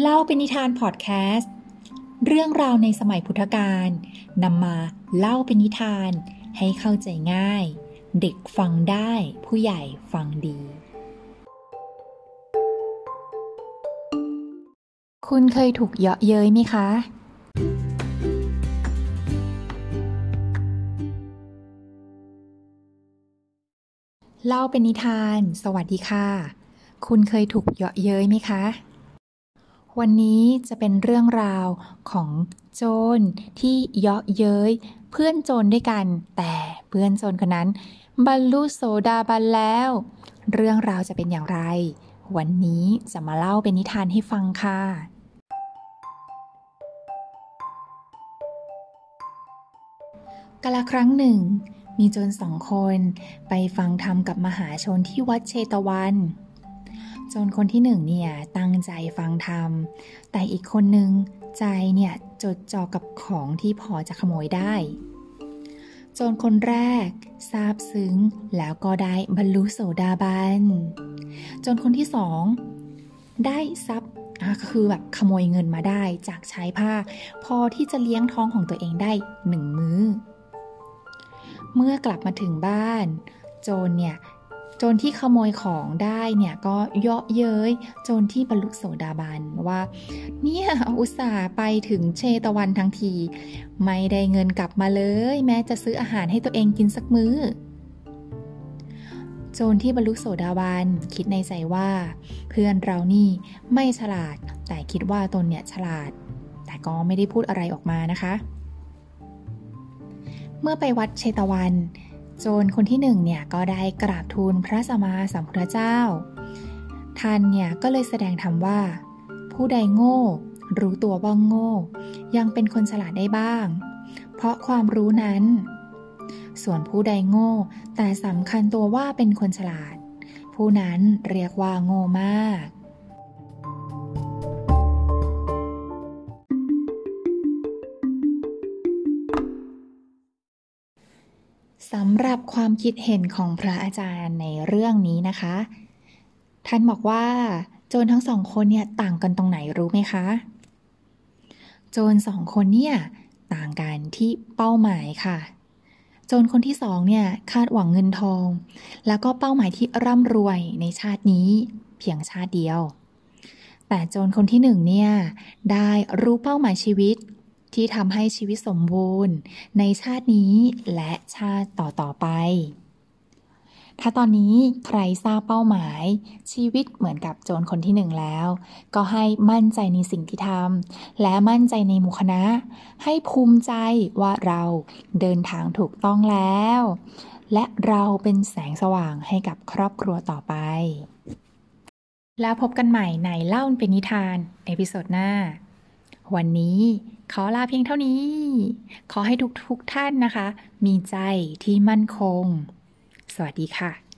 เล่าเป็นนิทานพอดแคสต์ เรื่องราวในสมัยพุทธกาลนำมาเล่าเป็นนิทาน ให้เข้าใจง่าย เด็กฟังได้ผู้ใหญ่ฟังดี คุณเคยถูกเยาะเย้ยไหมคะ เล่าเป็นนิทาน สวัสดีค่ะ คุณเคยถูกเยาะเย้ยไหมคะ วันนี้จะเป็นเรื่องราวของโจรที่เยาะเย้ยเพื่อนโจรด้วยกัน แต่เพื่อนโจรคนนั้น บรรลุโสดาบันแล้ว เรื่องราวจะเป็นอย่างไร วันนี้จะมาเล่าเป็นนิทานให้ฟังค่ะกาลครั้งหนึ่ง มีโจรสองคนไปฟังธรรมกับมหาชนที่วัดเชตวัน จรคนที่หนึ่งเนี่ยตั้งใจฟังธรรม แต่อีกคนนึงใจเนี่ยจดจ่อกับของที่พอจะขโมยได้จรคนแรกซาบซึ้งแล้วก็ได้บรรลุโสดาบันจรคนที่สองได้ทรัพย์ก็คือแบบขโมยเงินมาได้จากใช้ผ้า พอที่จะเลี้ยงท้องของตัวเองได้หนึ่งมื้อ เมื่อกลับมาถึงบ้าน โจรเนี่ย โจรที่ขโมยของได้เนี่ยก็เยาะเย้ยโจรที่บรรลุโสดาบันว่า เนี่ยอุตส่าห์ไปถึงเชตวันทั้งที ไม่ได้เงินกลับมาเลย แม้จะซื้ออาหารให้ตัวเองกินสักมื้อ โจรที่บรรลุโสดาบันคิดในใจว่า เพื่อนเรานี่ไม่ฉลาด แต่คิดว่าตนเนี่ยฉลาด แต่ก็ไม่ได้พูดอะไรออกมานะคะ เมื่อไปวัดเชตวัน โจรคนที่หนึ่งเนี่ยก็ได้กราบทูลพระสัมมาสัมพุทธเจ้า ท่านเนี่ยก็เลยแสดงธรรมว่า ผู้ใดโง่ รู้ตัวว่าโง่ ยังเป็นคนฉลาดได้บ้าง เพราะความรู้นั้น ส่วนผู้ใดโง่ แต่สำคัญตัวว่าเป็นคนฉลาด ผู้นั้นเรียกว่าโง่มาก สำหรับความคิดเห็นของพระอาจารย์ในเรื่องนี้นะคะ ท่านบอกว่าโจรทั้งสองคนเนี่ยต่างกันตรงไหนรู้ไหมคะ โจรสองคนเนี่ยต่างกันที่เป้าหมายค่ะ โจรคนที่สองเนี่ยคาดหวังเงินทอง แล้วก็เป้าหมายที่ร่ำรวยในชาตินี้เพียงชาติเดียว แต่โจรคนที่หนึ่งเนี่ยได้รู้เป้าหมายชีวิต ที่ทำให้ชีวิตสมบูรณ์ ในชาตินี้และชาติต่อๆไป ถ้าตอนนี้ใครทราบเป้าหมาย ชีวิตเหมือนกับโจรคนที่หนึ่งแล้ว ก็ให้มั่นใจในสิ่งที่ทำและมั่นใจในหมู่คณะ ให้ภูมิใจว่าเราเดินทางถูกต้องแล้ว และเราเป็นแสงสว่างให้กับครอบครัวต่อไปแล้วพบกันใหม่ในเล่าเป็นนิทาน episode หน้า วันนี้ขอลาเพียงเท่านี้ ขอให้ทุกทุกท่านนะคะ มีใจที่มั่นคง สวัสดีค่ะ